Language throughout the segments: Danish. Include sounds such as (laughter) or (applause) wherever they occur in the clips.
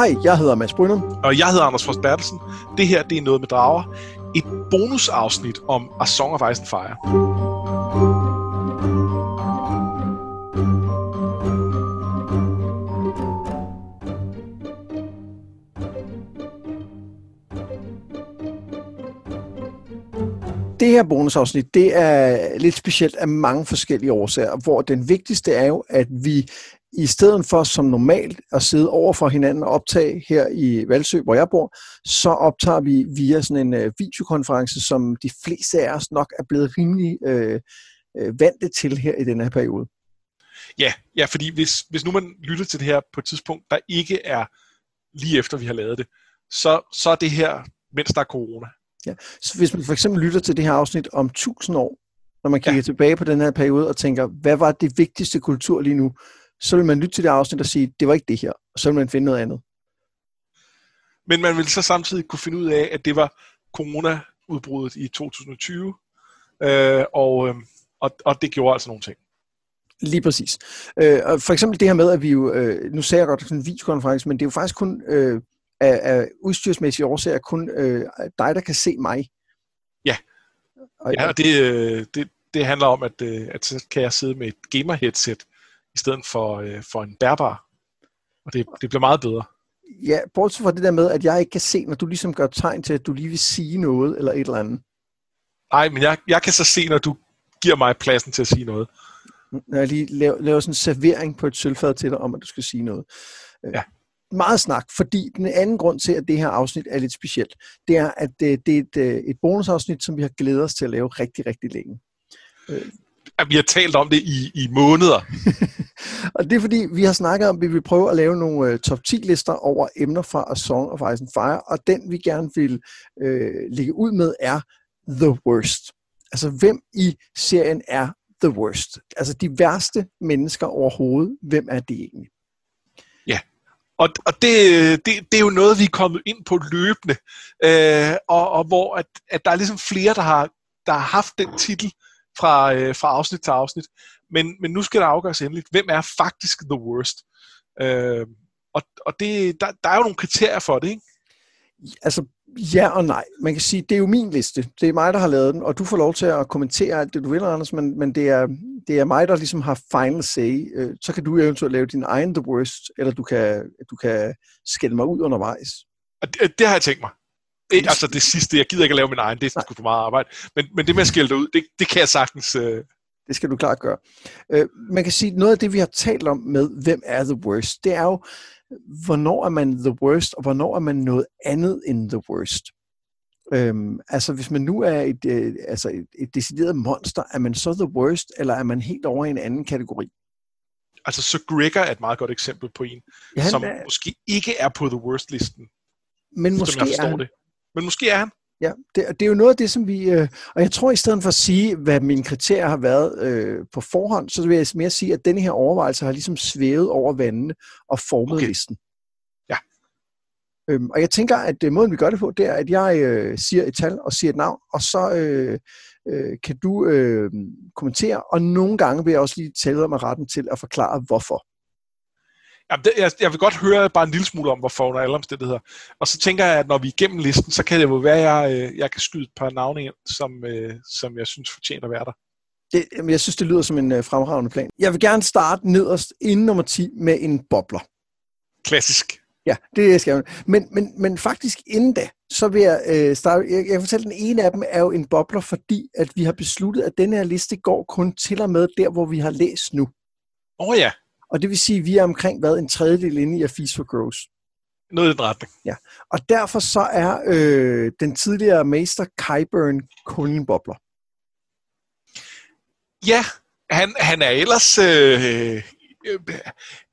Hej, jeg hedder Mads Brynum. Og jeg hedder Anders Frost Bertelsen. Det her, det er Noget med Drager. Et bonusafsnit om A Song of Ice and Fire. Det her bonusafsnit, det er lidt specielt af mange forskellige årsager, hvor den vigtigste er jo, at vi i stedet for som normalt at sidde over for hinanden og optage her i Valsø, hvor jeg bor, så optager vi via sådan en øh, videokonference, som de fleste af os nok er blevet rimelig øh, øh, vante til her i den her periode. Ja, ja fordi hvis, hvis nu man lytter til det her på et tidspunkt, der ikke er lige efter vi har lavet det, så, så er det her, mens der er corona. Ja. Så hvis man for eksempel lytter til det her afsnit om 1000 år, når man kigger ja. tilbage på den her periode og tænker, hvad var det vigtigste kultur lige nu, så vil man lytte til det afsnit og sige, det var ikke det her, og så vil man finde noget andet. Men man vil så samtidig kunne finde ud af, at det var corona-udbruddet i 2020, øh, og, øh, og, og det gjorde altså nogle ting. Lige præcis. Øh, for eksempel det her med, at vi jo, øh, nu sagde jeg godt sådan en videokonference, men det er jo faktisk kun øh, af, af udstyrsmæssige årsager kun øh, dig, der kan se mig. Ja, og, ja og det, øh, det, det handler om, at, øh, at så kan jeg sidde med et gamer-headset, i stedet for, øh, for en bærbar. Og det, det bliver meget bedre. Ja, bortset fra det der med, at jeg ikke kan se, når du ligesom gør tegn til, at du lige vil sige noget eller et eller andet. Nej, men jeg, jeg kan så se, når du giver mig pladsen til at sige noget. Når jeg lige laver, laver sådan en servering på et sølvfad til dig om, at du skal sige noget. Øh, ja. Meget snak, fordi den anden grund til, at det her afsnit er lidt specielt, det er, at det, øh, det er et, øh, et bonusafsnit, som vi har glædet os til at lave rigtig, rigtig længe at vi har talt om det i, i måneder. (laughs) og det er fordi, vi har snakket om, at vi vil prøve at lave nogle uh, top 10 lister over emner fra A Song of Ice and Fire, og den vi gerne vil uh, lægge ud med er The Worst. Altså, hvem i serien er The Worst? Altså, de værste mennesker overhovedet. Hvem er det egentlig? Ja, og, og det, det, det er jo noget, vi er kommet ind på løbende, øh, og, og hvor at, at der er ligesom flere, der har, der har haft den titel, fra, øh, fra afsnit til afsnit. Men, men nu skal der afgøres endeligt, hvem er faktisk the worst? Øh, og og det, der, der er jo nogle kriterier for det, ikke? Altså, ja og nej. Man kan sige, det er jo min liste. Det er mig, der har lavet den, og du får lov til at kommentere alt det, du vil, Anders, men, men det, er, det er mig, der ligesom har final say. Øh, så kan du eventuelt lave din egen the worst, eller du kan, du kan skælde mig ud undervejs. Og det, det har jeg tænkt mig. Det, altså det sidste, jeg gider ikke at lave min egen, det er sgu for meget arbejde. Men, men det med at skille ud, det, det kan jeg sagtens... Øh... Det skal du klart gøre. Øh, man kan sige, noget af det, vi har talt om med, hvem er the worst, det er jo, hvornår er man the worst, og hvornår er man noget andet end the worst. Øhm, altså hvis man nu er et, øh, altså et, et decideret monster, er man så the worst, eller er man helt over i en anden kategori? Altså så Gregor er et meget godt eksempel på en, ja, som er... måske ikke er på the worst-listen. Men måske er det. Men måske er han. Ja, det, det er jo noget af det, som vi... Øh, og jeg tror, i stedet for at sige, hvad mine kriterier har været øh, på forhånd, så vil jeg mere sige, at denne her overvejelse har ligesom svævet over vandene og formet okay. listen. Ja. Øhm, og jeg tænker, at øh, måden, vi gør det på, det er, at jeg øh, siger et tal og siger et navn, og så øh, øh, kan du øh, kommentere, og nogle gange vil jeg også lige tælle mig retten til at forklare, hvorfor. Jamen, det, jeg, jeg vil godt høre bare en lille smule om, hvorfor under alle omstændigheder. Og så tænker jeg, at når vi er igennem listen, så kan det jo være, at jeg, øh, jeg kan skyde et par navne ind, som, øh, som jeg synes fortjener at være der. Det, jamen, jeg synes, det lyder som en øh, fremragende plan. Jeg vil gerne starte nederst inden nummer 10 med en bobler. Klassisk. Ja, det skal jeg. Men, men, men faktisk inden da, så vil jeg øh, starte. Jeg, jeg kan fortælle, at den ene af dem er jo en bobler, fordi at vi har besluttet, at den her liste går kun til og med der, hvor vi har læst nu. Åh oh, ja. Og det vil sige, at vi er omkring hvad, en tredjedel inde i A Feast for Gross. Noget i den retning. Ja, og derfor så er øh, den tidligere mester Kyburn bobler. Ja, han, han er ellers øh, øh,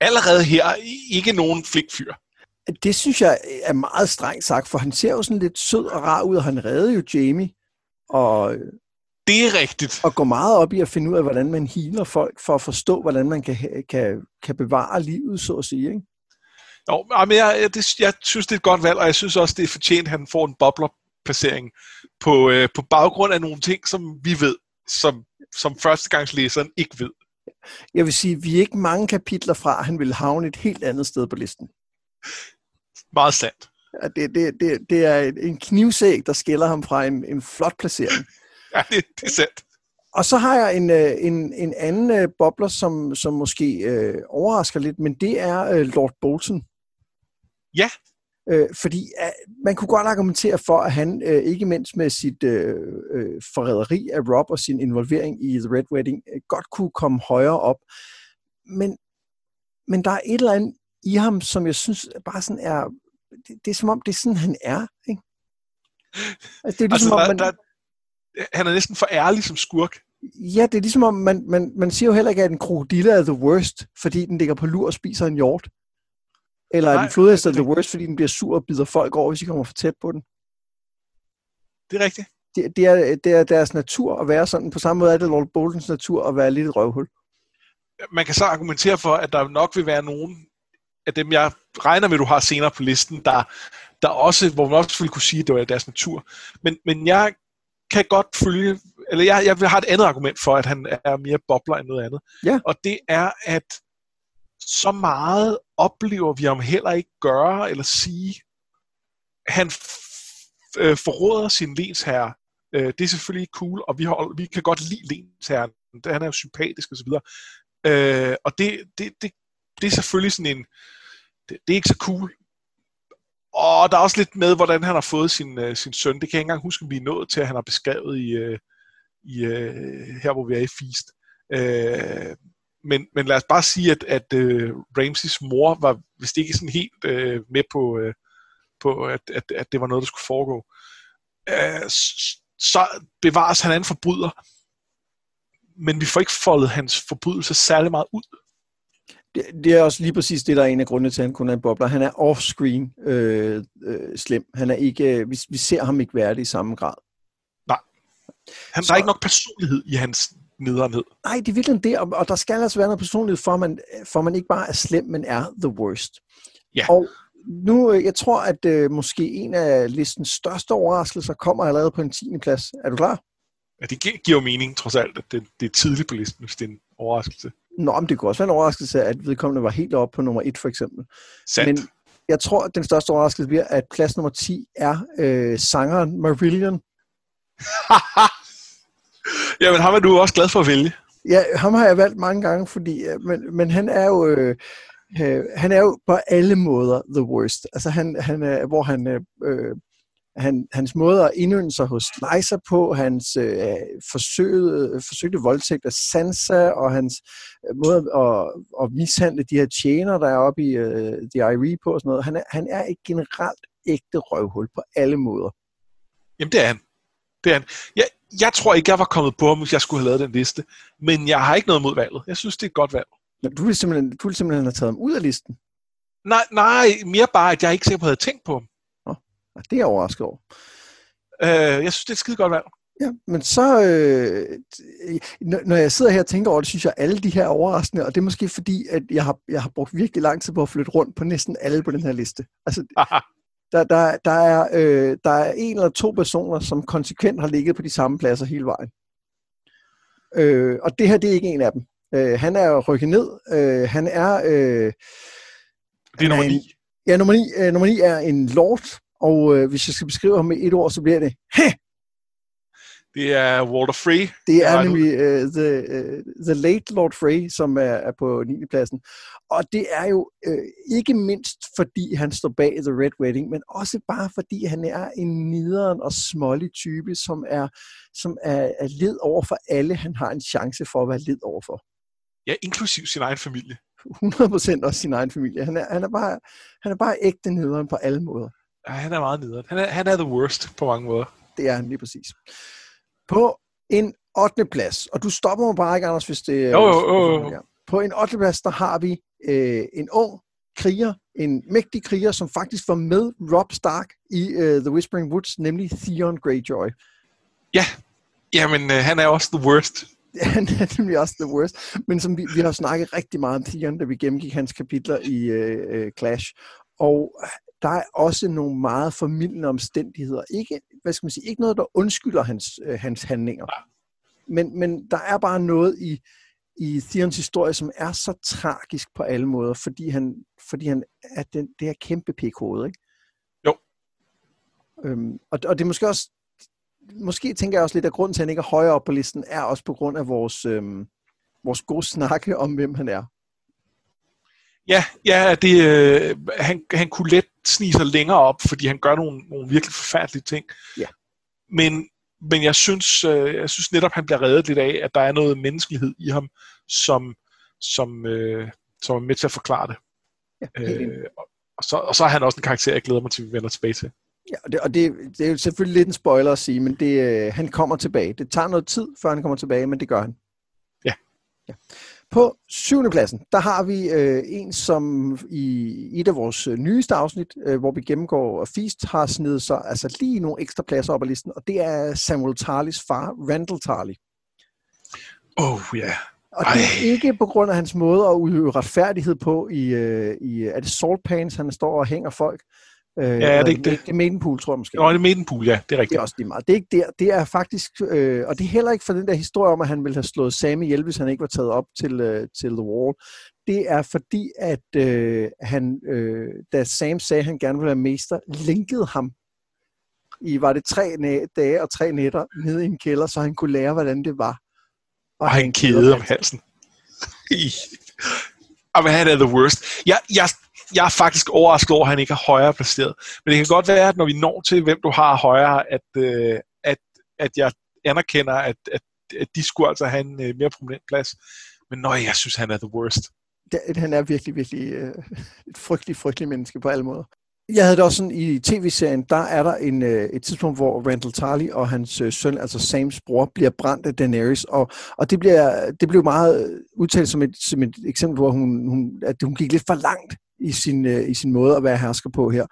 allerede her ikke nogen flikfyr. Det synes jeg er meget strengt sagt, for han ser jo sådan lidt sød og rar ud, og han redder jo Jamie. Og det er rigtigt. Og gå meget op i at finde ud af, hvordan man healer folk, for at forstå, hvordan man kan, kan, kan bevare livet, så at sige. Ikke? Jo, men jeg, det, jeg synes, det er et godt valg, og jeg synes også, det er fortjent, at han får en bobler-placering på, øh, på baggrund af nogle ting, som vi ved, som, som førstegangslæseren ikke ved. Jeg vil sige, vi er ikke mange kapitler fra, at han vil havne et helt andet sted på listen. Meget sandt. Ja, det, det, det, det er en knivsæg, der skiller ham fra en, en flot placering. Ja, det, det er sandt. Og så har jeg en, øh, en, en anden øh, bobler, som, som måske øh, overrasker lidt, men det er øh, Lord Bolton. Ja. Øh, fordi øh, man kunne godt argumentere for, at han øh, ikke mindst med sit øh, øh, forræderi af Rob og sin involvering i The Red Wedding, øh, godt kunne komme højere op. Men, men der er et eller andet i ham, som jeg synes bare sådan er... Det, det er som om, det er sådan, han er. Ikke? Altså, det er ligesom, altså, der, man, der, han er næsten for ærlig som skurk. Ja, det er ligesom om, man, man, man siger jo heller ikke, at en krokodille er the worst, fordi den ligger på lur og spiser en hjort. Eller Nej, en flodhest er the worst, fordi den bliver sur og bider folk over, hvis de kommer for tæt på den. Det er rigtigt. Det, det, er, det er deres natur at være sådan. På samme måde er det Lord Boltons natur at være lidt et røvhul. Man kan så argumentere for, at der nok vil være nogen af dem, jeg regner med, du har senere på listen, der, der også, hvor man også ville kunne sige, at det var deres natur. Men, men jeg kan godt følge, eller jeg, jeg har et andet argument for, at han er mere bobler end noget andet. Ja. Og det er, at så meget oplever vi ham heller ikke gøre eller sige. Han øh, forråder sin lensherre. Øh, det er selvfølgelig cool, og vi, har, vi kan godt lide lensherren. Han er jo sympatisk osv. Øh, og det, det, det, det er selvfølgelig sådan en... Det, det er ikke så cool. Og der er også lidt med, hvordan han har fået sin, øh, sin søn. Det kan jeg ikke engang huske, om vi er nået til, at han har beskrevet i, øh, i øh, her, hvor vi er i Feast. Øh, men, men lad os bare sige, at, at øh, Ramses mor var vist ikke sådan helt øh, med på, øh, på at, at, at det var noget, der skulle foregå. Øh, så bevares han en forbryder, men vi får ikke foldet hans forbrydelse særlig meget ud. Det, det er også lige præcis det, der er en af grundene til, at han kun er en bobler. Han er off-screen øh, øh, slem. Han er ikke, øh, vi, vi ser ham ikke være det i samme grad. Nej. Han, så, der er ikke nok personlighed i hans nederenhed. Nej, det er virkelig det, og, og der skal altså være noget personlighed, for man, for man ikke bare er slem, men er the worst. Ja. Og nu, øh, jeg tror, at øh, måske en af listens største overraskelser kommer allerede på en 10. plads. Er du klar? Ja, det giver jo mening, trods alt, at det, det er tidligt på listen, hvis det er en overraskelse. Nå, men det kunne også være en overraskelse, at vedkommende var helt oppe på nummer 1, for eksempel. Sandt. Men jeg tror, at den største overraskelse bliver, at plads nummer 10 er øh, sangeren Marillion. (laughs) Jamen, ham er du også glad for at vælge. Ja, ham har jeg valgt mange gange, fordi, men, men han er jo... Øh, øh, han er jo på alle måder the worst. Altså han, han er, hvor han, øh, øh han, hans måde at indønde sig hos Liza på, hans øh, forsøgte, forsøgte voldtægt af Sansa, og hans øh, måde at, at mishandle de her tjener, der er oppe i øh, The Irie på og sådan noget. Han er, han er et generelt ægte røvhul på alle måder. Jamen det er han. Det er han. Jeg, jeg tror ikke, jeg var kommet på ham, hvis jeg skulle have lavet den liste. Men jeg har ikke noget mod valget. Jeg synes, det er et godt valg. Men du vil simpelthen, du vil simpelthen have taget ham ud af listen? Nej, nej, mere bare, at jeg ikke sikker på, at jeg havde tænkt på ham. Nå, det er jeg overrasket over. Øh, jeg synes, det er et skide godt valg. Ja, men så, øh, når jeg sidder her og tænker over det, synes jeg, alle de her er overraskende, og det er måske fordi, at jeg har, jeg har brugt virkelig lang tid på at flytte rundt på næsten alle på den her liste. Altså, (laughs) der, der, der, er, øh, der er en eller to personer, som konsekvent har ligget på de samme pladser hele vejen. Øh, og det her, det er ikke en af dem. Øh, han er rykket ned. Øh, han er... Øh, det er nummer 9. Ja, nummer 9, øh, nummer 9 er en lord, og øh, hvis jeg skal beskrive ham med et ord, så bliver det... Hæ! Det er Walter Frey. Det er nemlig uh, the, uh, the Late Lord Frey, som er, er på 9. pladsen. Og det er jo uh, ikke mindst, fordi han står bag The Red Wedding, men også bare fordi han er en nederen og smålig type, som er, som er, er led over for alle, han har en chance for at være led over for. Ja, inklusiv sin egen familie. 100% også sin egen familie. Han er, han er, bare, han er bare ægte nederen på alle måder. Han er meget nederen. Han er, han er the worst på mange måder. Det er han lige præcis. På en 8. plads, og du stopper mig bare ikke, Anders, hvis det... Jo, jo, jo. jo. På en 8. plads, der har vi øh, en ung kriger, en mægtig kriger, som faktisk var med Rob Stark i uh, The Whispering Woods, nemlig Theon Greyjoy. Ja, jamen øh, han er også the worst. (laughs) han er nemlig også the worst. Men som vi, vi har snakket rigtig meget om Theon, da vi gennemgik hans kapitler i uh, Clash. Og der er også nogle meget formidlende omstændigheder. Ikke, hvad skal man sige, ikke noget, der undskylder hans, øh, hans handlinger. Men, men der er bare noget i, i Theons historie, som er så tragisk på alle måder, fordi han, fordi han er den, det her kæmpe pk ikke? Jo. Øhm, og, og det er måske også, måske tænker jeg også lidt, at grunden til, at han ikke er højere op på listen, er også på grund af vores, øhm, vores gode snakke om, hvem han er. Ja, ja det, øh, han, han kunne let snige sig længere op, fordi han gør nogle, nogle virkelig forfærdelige ting. Ja. Men, men jeg synes, øh, jeg synes netop, han bliver reddet lidt af, at der er noget menneskelighed i ham, som, som, øh, som er med til at forklare det. Ja, øh, og, og, så, og så er han også en karakter, jeg glæder mig til, at vi vender tilbage til. Ja, og det, og det, det er jo selvfølgelig lidt en spoiler at sige, men det, øh, han kommer tilbage. Det tager noget tid, før han kommer tilbage, men det gør han. Ja. ja. På syvende pladsen, der har vi øh, en, som i et af vores øh, nyeste afsnit, øh, hvor vi gennemgår Feast, har snedet sig altså lige nogle ekstra pladser op ad listen, og det er Samuel Tarlys far, Randall Tarly. Oh, ja. Yeah. Og det er ikke på grund af hans måde at udøve retfærdighed på i, øh, i er det Salt Pans, han står og hænger folk, Øh, ja, det er ikke det. Det er Maidenpool, tror jeg måske. Nå, det er Maidenpool, ja, det er rigtigt. Det er også lige meget. Det er ikke der. Det er faktisk, øh, og det er heller ikke for den der historie om, at han ville have slået Sam ihjel, hvis han ikke var taget op til, øh, til The Wall. Det er fordi, at øh, han, øh, da Sam sagde, at han gerne ville være mester, linkede ham i, var det tre dage og tre nætter nede i en kælder, så han kunne lære, hvordan det var. Og, og han kæde om halsen. (laughs) Jamen, han er the worst. Jeg, jeg, jeg er faktisk overrasket over, at han ikke er højere placeret. Men det kan godt være, at når vi når til, hvem du har højere, at, øh, at, at jeg anerkender, at, at, at de skulle altså have en øh, mere prominent plads. Men nøj, jeg synes, han er the worst. Det, han er virkelig, virkelig øh, et frygteligt, frygteligt menneske på alle måder. Jeg havde det også sådan, i tv-serien, der er der en, øh, et tidspunkt, hvor Randall Tarly og hans øh, søn, altså Sams bror, bliver brændt af Daenerys, og, og det, bliver, det blev meget udtalt som et, som et eksempel, hvor hun, hun, at hun gik lidt for langt i sin, øh, i sin måde at være hersker på her.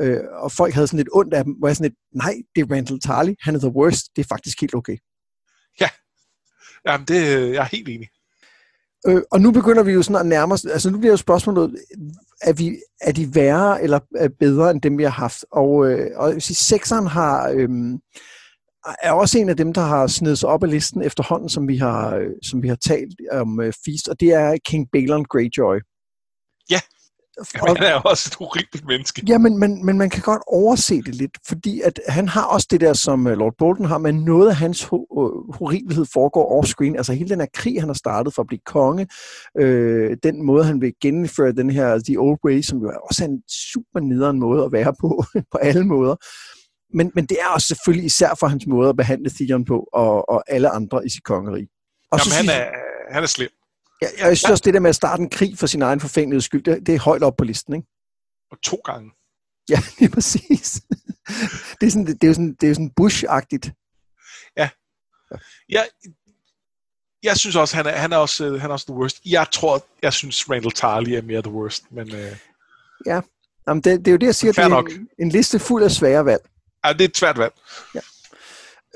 Øh, og folk havde sådan lidt ondt af dem, hvor jeg sådan lidt, nej, det er Randall Tarly, han er the worst, det er faktisk helt okay. Ja, Jamen, det, jeg er helt enig. Øh, og nu begynder vi jo sådan at nærme os, altså nu bliver jo spørgsmålet, er, vi, er de værre eller er bedre end dem, vi har haft? Og, øh, og jeg sige, sekseren har, øh, er også en af dem, der har snedet sig op af listen efterhånden, som vi har, øh, som vi har talt om øh, Feast, og det er King Balon Greyjoy. Ja, Jamen, han er også et horribelt menneske. Ja, men, men, men man kan godt overse det lidt, fordi at han har også det der, som øh, Lord Bolton har, men noget af hans ho- horribelhed foregår off-screen. Altså hele den her krig, han har startet for at blive konge, øh, den måde, han vil gennemføre den her The Old Way, som jo også er en super nederen måde at være på, (laughs) på alle måder. Men, men det er også selvfølgelig især for hans måde at behandle Theon på, og, og alle andre i sit kongerige. Og Jamen, så han, er, han er slem. Ja, jeg synes også, det der med at starte en krig for sin egen forfængelighed skyld, det, det er højt op på listen, ikke? Og to gange. Ja, (laughs) lige præcis. det, er sådan, det, er jo sådan, det er sådan Bush-agtigt. Ja. ja. Jeg, jeg synes også, han er, han er også, han er også the worst. Jeg tror, jeg synes, Randall Tarly er mere the worst, men... Øh... Ja, Jamen, det, det er jo det, jeg siger, det er en, en liste fuld af svære valg. Ja, det er et svært valg. Ja.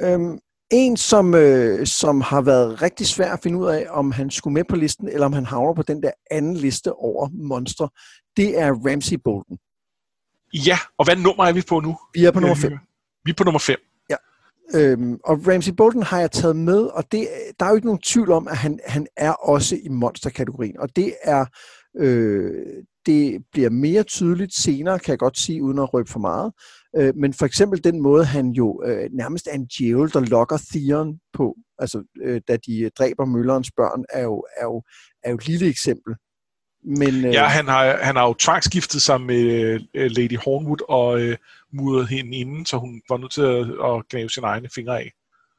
Øhm, en, som, øh, som har været rigtig svær at finde ud af, om han skulle med på listen, eller om han havner på den der anden liste over monstre, det er Ramsey Bolton. Ja, og hvad nummer er vi på nu? Vi er på nummer 5. Vi er på nummer 5. Ja. Øhm, og Ramsey Bolton har jeg taget med, og det, der er jo ikke nogen tvivl om, at han, han er også i monsterkategorien. Og det er øh, det bliver mere tydeligt senere, kan jeg godt sige, uden at røbe for meget. Øh, men for eksempel den måde, han jo øh, nærmest er en djævel, der lokker Theon på, altså øh, da de øh, dræber Møllerens børn, er jo, er jo, er jo et lille eksempel. Men, øh, ja, han har, han har jo tvangsgiftet sig med øh, Lady Hornwood og øh, mudret hende inden, så hun var nødt til at, at gnave sine egne fingre af.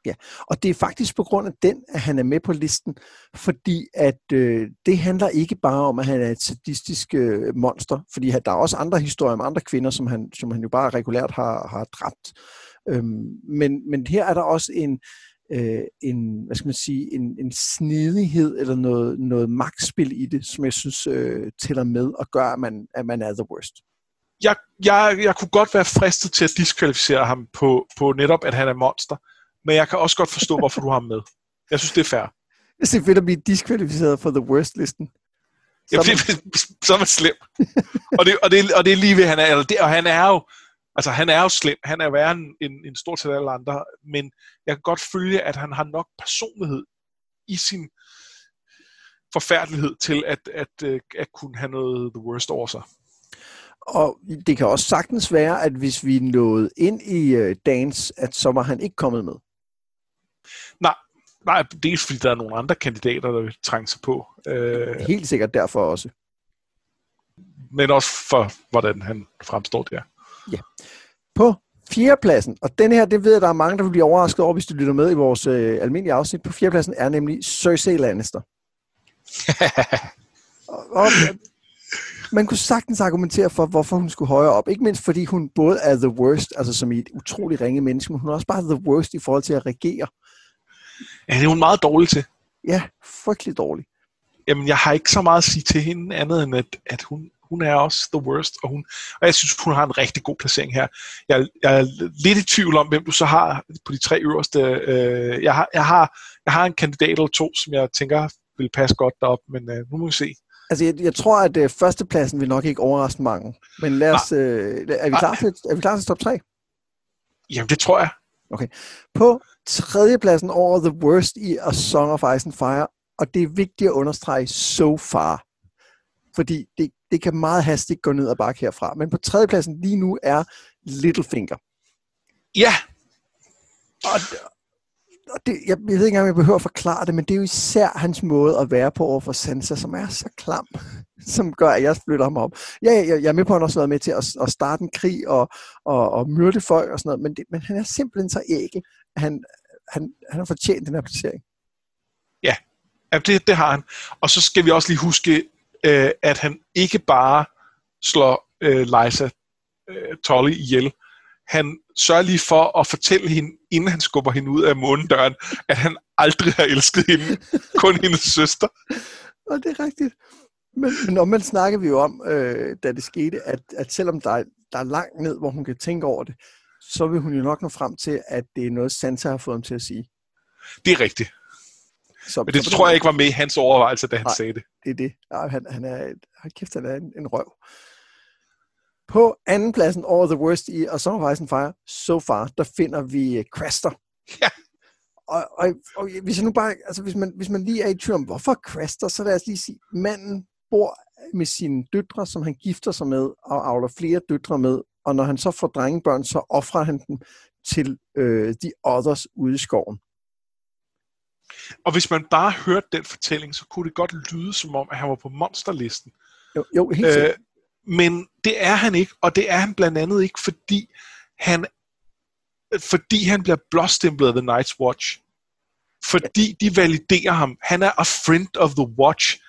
Ja, og det er faktisk på grund af den, at han er med på listen, fordi at øh, det handler ikke bare om, at han er et sadistisk øh, monster, fordi der er også andre historier om andre kvinder, som han, som han jo bare regulært har, har dræbt. Øhm, men, men her er der også en, øh, en hvad skal man sige, en, en snedighed eller noget, noget magtspil i det, som jeg synes øh, tæller med og gør, at man, at man er the worst. Jeg, jeg, jeg kunne godt være fristet til at diskvalificere ham på, på netop, at han er monster men jeg kan også godt forstå, hvorfor du har ham med. Jeg synes, det er fair. Det er fedt at blive diskvalificeret for the worst-listen. Så, ja, så (laughs) er man slem. og, det, og, det, og det er lige ved, han er, eller det, og han er jo, altså han er jo slem, han er værre end en, en stor til alle andre, men jeg kan godt følge, at han har nok personlighed i sin, forfærdelighed til at, at, at, øh, at kunne have noget the worst over sig. Og det kan også sagtens være, at hvis vi nåede ind i uh, at så var han ikke kommet med. Nej, nej, dels fordi der er nogle andre kandidater, der vil trænge sig på. Uh, Helt sikkert derfor også. Men også for, hvordan han fremstår der. Ja. På fjerdepladsen, og den her, det ved jeg, der er mange, der vil blive overrasket over, hvis du lytter med i vores øh, almindelige afsnit. På fjerdepladsen er nemlig Cersei Lannister. (laughs) og, og, man kunne sagtens argumentere for, hvorfor hun skulle højere op. Ikke mindst fordi hun både er the worst, altså som i et utroligt ringe menneske, men hun er også bare the worst i forhold til at regere. Ja, det er hun meget dårlig til. Ja, frygtelig dårlig. Jamen, jeg har ikke så meget at sige til hende andet end, at, at hun, hun er også the worst, og, hun, og jeg synes, hun har en rigtig god placering her. Jeg, jeg er lidt i tvivl om, hvem du så har på de tre øverste. Øh, jeg, har, jeg, har, jeg har en kandidat eller to, som jeg tænker vil passe godt derop, men øh, nu må vi se. Altså, jeg, jeg tror, at øh, førstepladsen vil nok ikke overraske mange. Men lad os, øh, er, vi klar til, er vi klar til top 3? Jamen, det tror jeg. Okay. På tredjepladsen over The Worst i A Song of Ice and Fire, og det er vigtigt at understrege so far. Fordi det, det kan meget hastigt gå ned og bakke herfra. Men på tredjepladsen lige nu er Littlefinger. Ja. Og, og det, jeg, jeg ved ikke engang, om jeg behøver at forklare det, men det er jo især hans måde at være på over for Sansa, som er så klam, (laughs) som gør, at jeg flytter ham op. Ja, jeg, jeg er med på, at han også har været med til at, at starte en krig og, og, og myrde folk og sådan noget, men, det, men han er simpelthen så ægel, at han, han, han har fortjent den her placering. Ja, ja det, det har han. Og så skal vi også lige huske, øh, at han ikke bare slår øh, Liza øh, Tolly ihjel, han sørger lige for at fortælle hende, inden han skubber hende ud af månedøren, at han aldrig har elsket hende, kun hendes søster. Og det er rigtigt. Men, men om man snakker vi jo om, øh, da det skete, at, at selvom der er, der er langt ned, hvor hun kan tænke over det, så vil hun jo nok nå frem til, at det er noget, Santa har fået ham til at sige. Det er rigtigt. Så, Men det så tror jeg ikke var med i hans overvejelse, da han nej, sagde det. det er det. Ja, han, han er, kæft, han er en, en røv. På anden pladsen over The Worst i A Song of Ice and Fire, so far, der finder vi uh, Craster. Ja. Og, og, og, hvis, jeg nu bare, altså hvis, man, hvis man lige er i tvivl om, hvorfor Craster, så lad os lige sige, manden bor med sine døtre, som han gifter sig med, og avler flere døtre med, og når han så får drengebørn, så offrer han dem til øh, de others ude i skoven. Og hvis man bare hørte den fortælling, så kunne det godt lyde som om, at han var på monsterlisten. Jo, jo helt sikkert. Øh, men det er han ikke, og det er han blandt andet ikke, fordi han, fordi han bliver blåstemplet af The Night's Watch. Fordi de validerer ham. Han er a friend of the watch.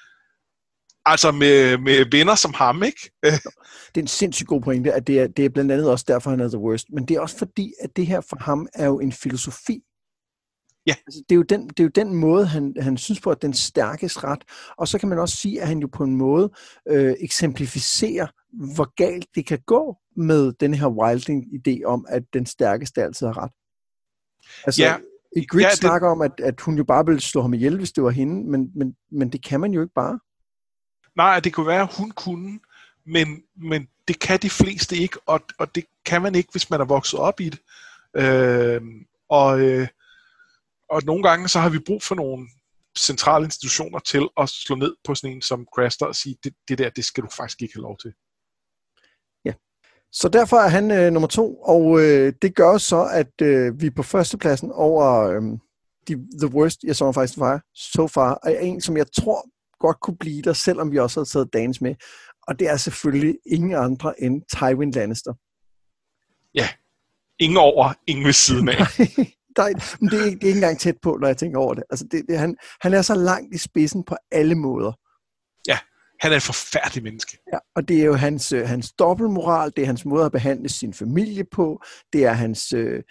Altså med, med venner som ham, ikke? (laughs) det er en sindssygt god pointe, at det er, det er blandt andet også derfor, han er the worst. Men det er også fordi, at det her for ham er jo en filosofi. Ja. Altså, det, er jo den, det er jo den måde, han, han synes på, at den stærkes ret. Og så kan man også sige, at han jo på en måde øh, eksemplificerer, hvor galt det kan gå med den her Wilding-idé om, at den stærkeste altid har ret. Altså, ja. I Grid ja, det... snakker om, at, at hun jo bare ville slå ham ihjel, hvis det var hende, men, men, men det kan man jo ikke bare. Nej, det kunne være, at hun kunne, men, men det kan de fleste ikke, og, og det kan man ikke, hvis man er vokset op i det. Øh, og, øh, og nogle gange så har vi brug for nogle centrale institutioner til at slå ned på sådan en som Craster og sige, det, det der, det skal du faktisk ikke have lov til. Ja. Så derfor er han øh, nummer to, og øh, det gør så, at øh, vi på førstepladsen over øh, de, The Worst, jeg så faktisk var, so far, er en, som jeg tror godt kunne blive der, selvom vi også har taget Danes med. Og det er selvfølgelig ingen andre end Tywin Lannister. Ja, ingen over, ingen ved siden af. (laughs) der, men det, er, det er ikke engang tæt på, når jeg tænker over det. Altså, det, det han, han er så langt i spidsen på alle måder. Ja, han er et forfærdeligt menneske. Ja, og det er jo hans, øh, hans dobbeltmoral, det er hans måde at behandle sin familie på, det er hans, øh,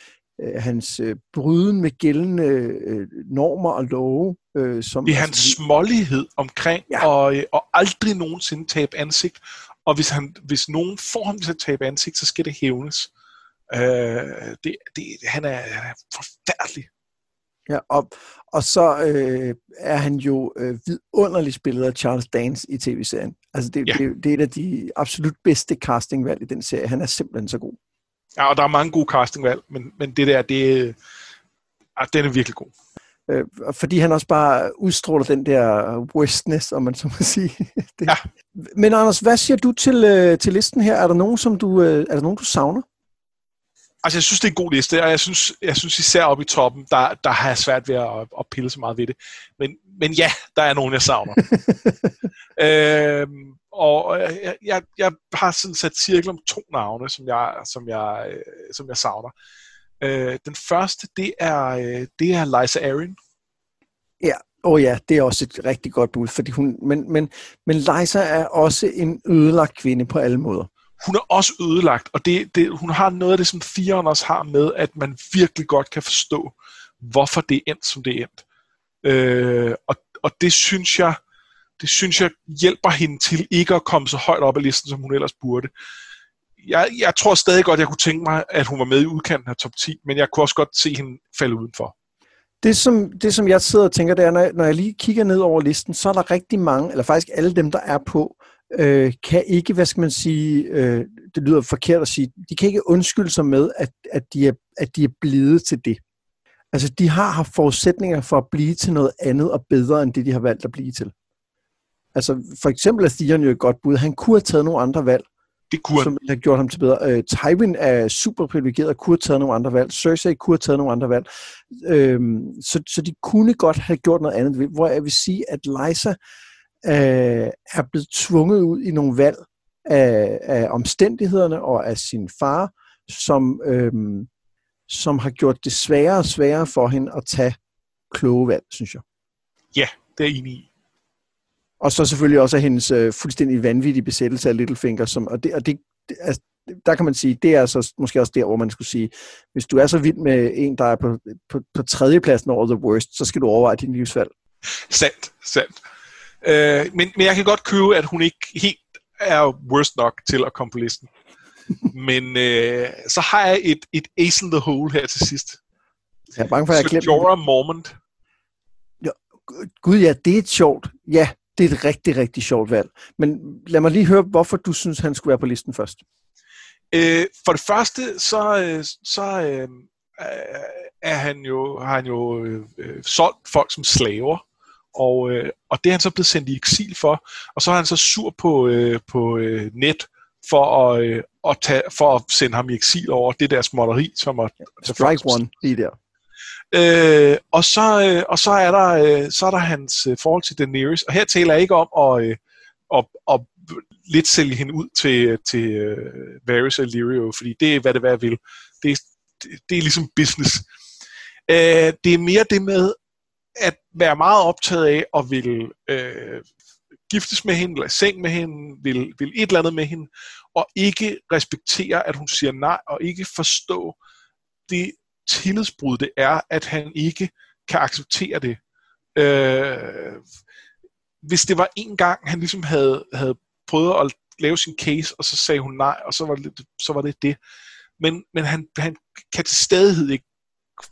øh hans øh, bryden med gældende øh, normer og love. Øh, som, det er hans altså, smålighed omkring ja. og, øh, og aldrig nogensinde tabe ansigt. Og hvis, han, hvis nogen får ham til at tabe ansigt, så skal det hævnes. Øh, det, det, han, er, han er forfærdelig. Ja, og, og så øh, er han jo øh, vidunderligt spillet af Charles Dance i tv-serien. Altså det, ja. det, det er et af de absolut bedste castingvalg i den serie. Han er simpelthen så god. Ja, og der er mange gode castingvalg, men, men det der, det, ah, den er virkelig god. Øh, fordi han også bare udstråler den der worstness, om man så må sige. (laughs) det. Ja. Men Anders, hvad siger du til, øh, til listen her? Er der nogen, som du, øh, er der nogen, du savner? Altså, jeg synes, det er en god liste, og jeg synes, jeg synes især oppe i toppen, der, der har jeg svært ved at, at pille så meget ved det. Men, men ja, der er nogen, jeg savner. (laughs) øhm, og jeg, jeg, jeg har sådan sat cirkel om to navne, som jeg, som jeg, øh, som jeg savner. Øh, den første, det er, øh, det er Liza Arin. Ja, åh oh ja, det er også et rigtig godt bud, fordi hun, men, men, men Liza er også en ødelagt kvinde på alle måder. Hun er også ødelagt, og det, det, hun har noget af det, som firen også har med, at man virkelig godt kan forstå, hvorfor det er endt, som det er endt. Øh, og, og det synes jeg, det synes jeg hjælper hende til ikke at komme så højt op ad listen, som hun ellers burde jeg, jeg tror stadig godt, jeg kunne tænke mig, at hun var med i udkanten af top 10, men jeg kunne også godt se hende falde udenfor. Det som, det, som jeg sidder og tænker, det er, når jeg, når jeg lige kigger ned over listen, så er der rigtig mange, eller faktisk alle dem, der er på, øh, kan ikke, hvad skal man sige, øh, det lyder forkert at sige, de kan ikke undskylde sig med, at, at, de, er, at de er blevet til det. Altså, de har haft forudsætninger for at blive til noget andet og bedre, end det, de har valgt at blive til. Altså, for eksempel er Stian jo et godt bud. Han kunne have taget nogle andre valg, det kunne Som har gjort ham til bedre. Øh, Tywin er super privilegeret og kunne have taget nogle andre valg. Cersei kunne have taget nogle andre valg. Øh, så, så de kunne godt have gjort noget andet. Hvor jeg vil sige, at Lysa øh, er blevet tvunget ud i nogle valg af, af omstændighederne og af sin far, som, øh, som har gjort det sværere og sværere for hende at tage kloge valg, synes jeg. Ja, det er jeg enig i. Og så selvfølgelig også hendes øh, fuldstændig vanvittige besættelse af Littlefinger, som, og, det, og det, altså, der kan man sige, det er altså måske også der, hvor man skulle sige, hvis du er så vild med en, der er på, på, på tredjepladsen over The Worst, så skal du overveje din livsvalg. Sandt, sandt. Øh, men, men jeg kan godt købe, at hun ikke helt er worst nok til at komme på listen. men øh, så har jeg et, et ace in the hole her til sidst. Jeg er bange for, at jeg Jorah Mormont. Ja, gud ja, det er et sjovt. Ja, det er et rigtig, rigtig sjovt valg. Men lad mig lige høre, hvorfor du synes, han skulle være på listen først. Øh, for det første, så, øh, så øh, er han jo, har han jo øh, øh, solgt folk som slaver, og, øh, og det er han så blevet sendt i eksil for, og så er han så sur på, øh, på øh, net for at, øh, at tage, for at sende ham i eksil over det der småtteri, som er... Strike one, lige der. Øh, og, så, øh, og så er der, øh, så er der hans øh, forhold til Daenerys, og her taler jeg ikke om at, øh, at, at lidt sælge hende ud til, til øh, Varys og Lyrio, fordi det er, hvad det hvad vil. Det er, det, det er ligesom business. Øh, det er mere det med at være meget optaget af at vil øh, giftes med hende, eller seng med hende, vil, vil et eller andet med hende, og ikke respektere, at hun siger nej, og ikke forstå det tillidsbrud det er, at han ikke kan acceptere det. Øh, hvis det var en gang, han ligesom havde, havde prøvet at lave sin case, og så sagde hun nej, og så var det så var det. det. Men, men han, han kan til stadighed ikke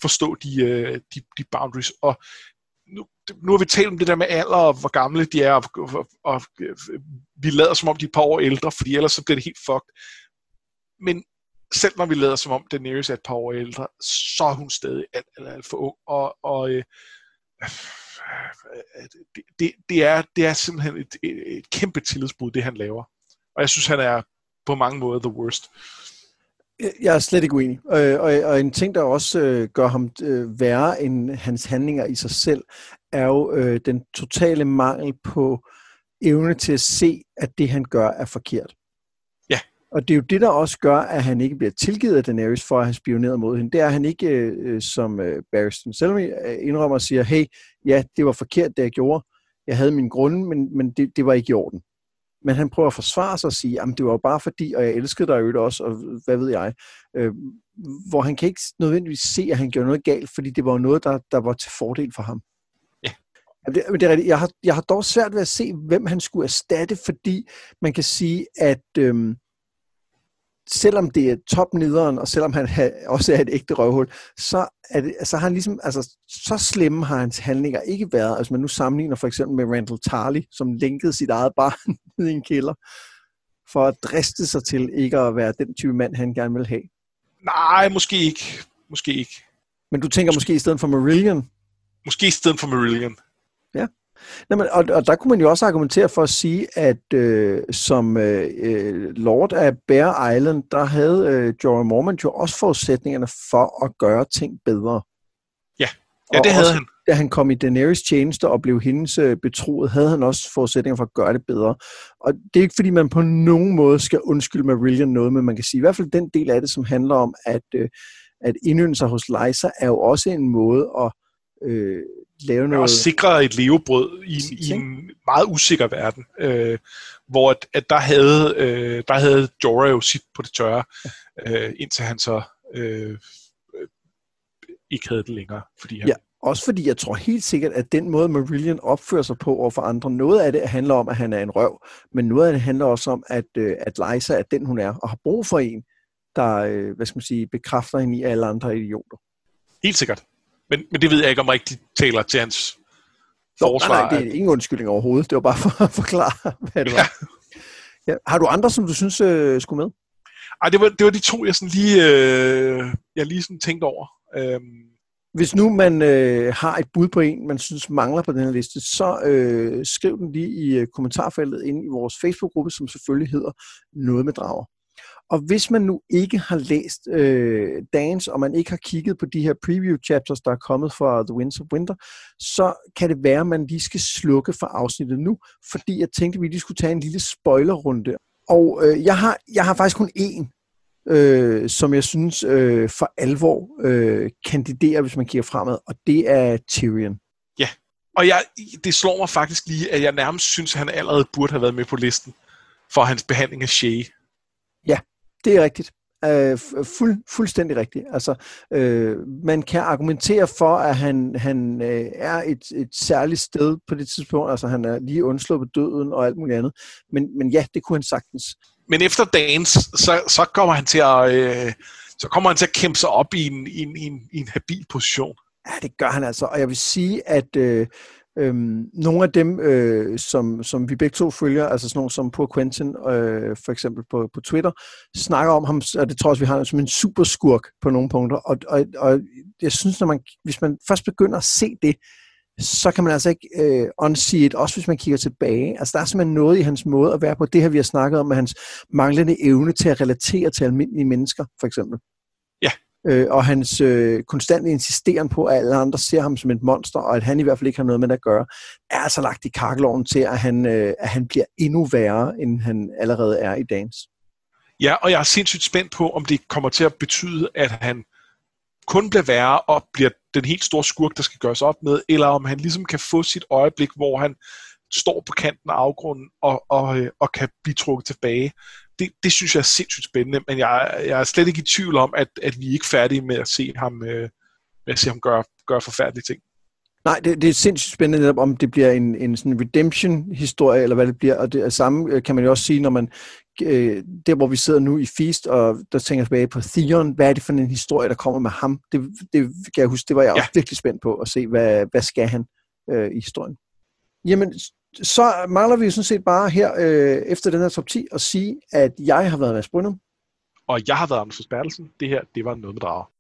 forstå de, øh, de, de boundaries, og nu, nu har vi talt om det der med alder, og hvor gamle de er, og, og, og vi lader som om de er et par år ældre, fordi ellers så bliver det helt fucked. Men selv når vi lader som om Daenerys er et par år ældre, så er hun stadig alt, alt, alt for ung. Og, og øh, det, det, det, er, det er simpelthen et, et, et kæmpe tillidsbrud, det han laver. Og jeg synes, han er på mange måder the worst. Jeg er slet ikke uenig. Og, og, og en ting, der også øh, gør ham øh, værre end hans handlinger i sig selv, er jo øh, den totale mangel på evne til at se, at det han gør er forkert. Og det er jo det, der også gør, at han ikke bliver tilgivet af Daenerys for at have spioneret mod hende. Det er, at han ikke, øh, som øh, Barristan Selmy øh, indrømmer og siger, hey, ja, det var forkert, det jeg gjorde. Jeg havde min grunde, men, men det, det var ikke i orden. Men han prøver at forsvare sig og sige, at det var bare fordi, og jeg elskede dig jo også, og hvad ved jeg. Øh, hvor han kan ikke nødvendigvis se, at han gjorde noget galt, fordi det var noget, der, der var til fordel for ham. Ja. Det, det er rigtigt. Jeg har, jeg har dog svært ved at se, hvem han skulle erstatte, fordi man kan sige, at... Øh, selvom det er topnederen, og selvom han også er et ægte røvhul, så, er det, så har han ligesom, altså, så slemme har hans handlinger ikke været. Altså man nu sammenligner for eksempel med Randall Tarly, som linkede sit eget barn (laughs) ned i en kælder, for at driste sig til ikke at være den type mand, han gerne vil have. Nej, måske ikke. Måske ikke. Men du tænker måske i stedet for Marillion? Måske i stedet for Marillion. Ja. Nå, men, og, og der kunne man jo også argumentere for at sige, at øh, som øh, øh Lord af Bear Island, der havde øh, Jorah Mormont jo også forudsætningerne for at gøre ting bedre. Ja, ja det og havde også, han. Da han kom i Daenerys tjeneste og blev hendes øh, betroet, havde han også forudsætninger for at gøre det bedre. Og det er ikke fordi, man på nogen måde skal undskylde Marillion noget, men man kan sige i hvert fald den del af det, som handler om, at, øh, at indynde sig hos Lysa, er jo også en måde at øh, lave noget... Og sikre et levebrød i, i en meget usikker verden, øh, hvor at, at der, havde, øh, der havde Jorah jo sit på det tørre, øh, indtil han så øh, øh, ikke havde det længere. Fordi han, ja. Også fordi jeg tror helt sikkert, at den måde Marillion opfører sig på over for andre, noget af det handler om, at han er en røv, men noget af det handler også om, at, øh, at Lysa er den, hun er, og har brug for en, der øh, hvad skal man sige, bekræfter hende i alle andre idioter. Helt sikkert. Men, men det ved jeg ikke om rigtigt taler til hans forsvar. Nej, nej, det er ingen undskyldning overhovedet. Det var bare for at (laughs) forklare, hvad det var. Ja. Ja. Har du andre, som du synes øh, skulle med? Ej, det var, det var de to, jeg sådan lige, øh, jeg lige sådan tænkte over. Øhm. Hvis nu man øh, har et bud på en, man synes mangler på den her liste, så øh, skriv den lige i øh, kommentarfeltet inde i vores Facebook-gruppe, som selvfølgelig hedder Noget med Drager. Og hvis man nu ikke har læst øh, Dance, og man ikke har kigget på de her preview chapters, der er kommet fra The Winds of Winter, så kan det være, at man lige skal slukke for afsnittet nu, fordi jeg tænkte, at vi lige skulle tage en lille spoilerrunde. Og øh, jeg, har, jeg har faktisk kun én, øh, som jeg synes øh, for alvor øh, kandiderer, hvis man kigger fremad, og det er Tyrion. Ja, og jeg, det slår mig faktisk lige, at jeg nærmest synes, at han allerede burde have været med på listen for hans behandling af Shay. Ja, det er rigtigt. Øh, fuld, fuldstændig rigtigt. Altså, øh, man kan argumentere for, at han, han øh, er et, et særligt sted på det tidspunkt. Altså, han er lige undsluppet døden og alt muligt andet. Men, men ja, det kunne han sagtens. Men efter dagens, så, så kommer han til at... Øh, så kommer han til at kæmpe sig op i en, i en, i en, i en habil position. Ja, det gør han altså. Og jeg vil sige, at øh, Øhm, nogle af dem, øh, som, som vi begge to følger, altså sådan nogle som på Quentin, øh, for eksempel på, på Twitter, snakker om ham, og det tror jeg også, vi har som en superskurk på nogle punkter. Og, og, og jeg synes, når man, hvis man først begynder at se det, så kan man altså ikke øh, unsee it, også hvis man kigger tilbage. Altså der er simpelthen noget i hans måde at være på. Det her, vi har snakket om, med hans manglende evne til at relatere til almindelige mennesker, for eksempel øh, og hans øh, konstante insisteren på, at alle andre ser ham som et monster, og at han i hvert fald ikke har noget med det at gøre, er altså lagt i kakkeloven til, at han, øh, at han bliver endnu værre, end han allerede er i dagens. Ja, og jeg er sindssygt spændt på, om det kommer til at betyde, at han kun bliver værre og bliver den helt store skurk, der skal gøres op med, eller om han ligesom kan få sit øjeblik, hvor han står på kanten af afgrunden og, og, øh, og kan blive trukket tilbage det, det synes jeg er sindssygt spændende, men jeg, jeg er slet ikke i tvivl om, at, at vi er ikke færdige med at se ham, øh, med at se ham gøre, gøre forfærdelige ting. Nej, det, det er sindssygt spændende netop, om det bliver en, en sådan redemption-historie, eller hvad det bliver. Og det er samme øh, kan man jo også sige, når man, øh, der hvor vi sidder nu i Feast, og der tænker tilbage på Theon, hvad er det for en historie, der kommer med ham? Det, det kan jeg huske, det var jeg ja. også virkelig spændt på, at se, hvad, hvad skal han øh, i historien. Jamen, så mangler vi sådan set bare her øh, efter den her top 10 at sige, at jeg har været Mads Brynum. Og jeg har været Anders Bertelsen. Det her, det var noget med drager.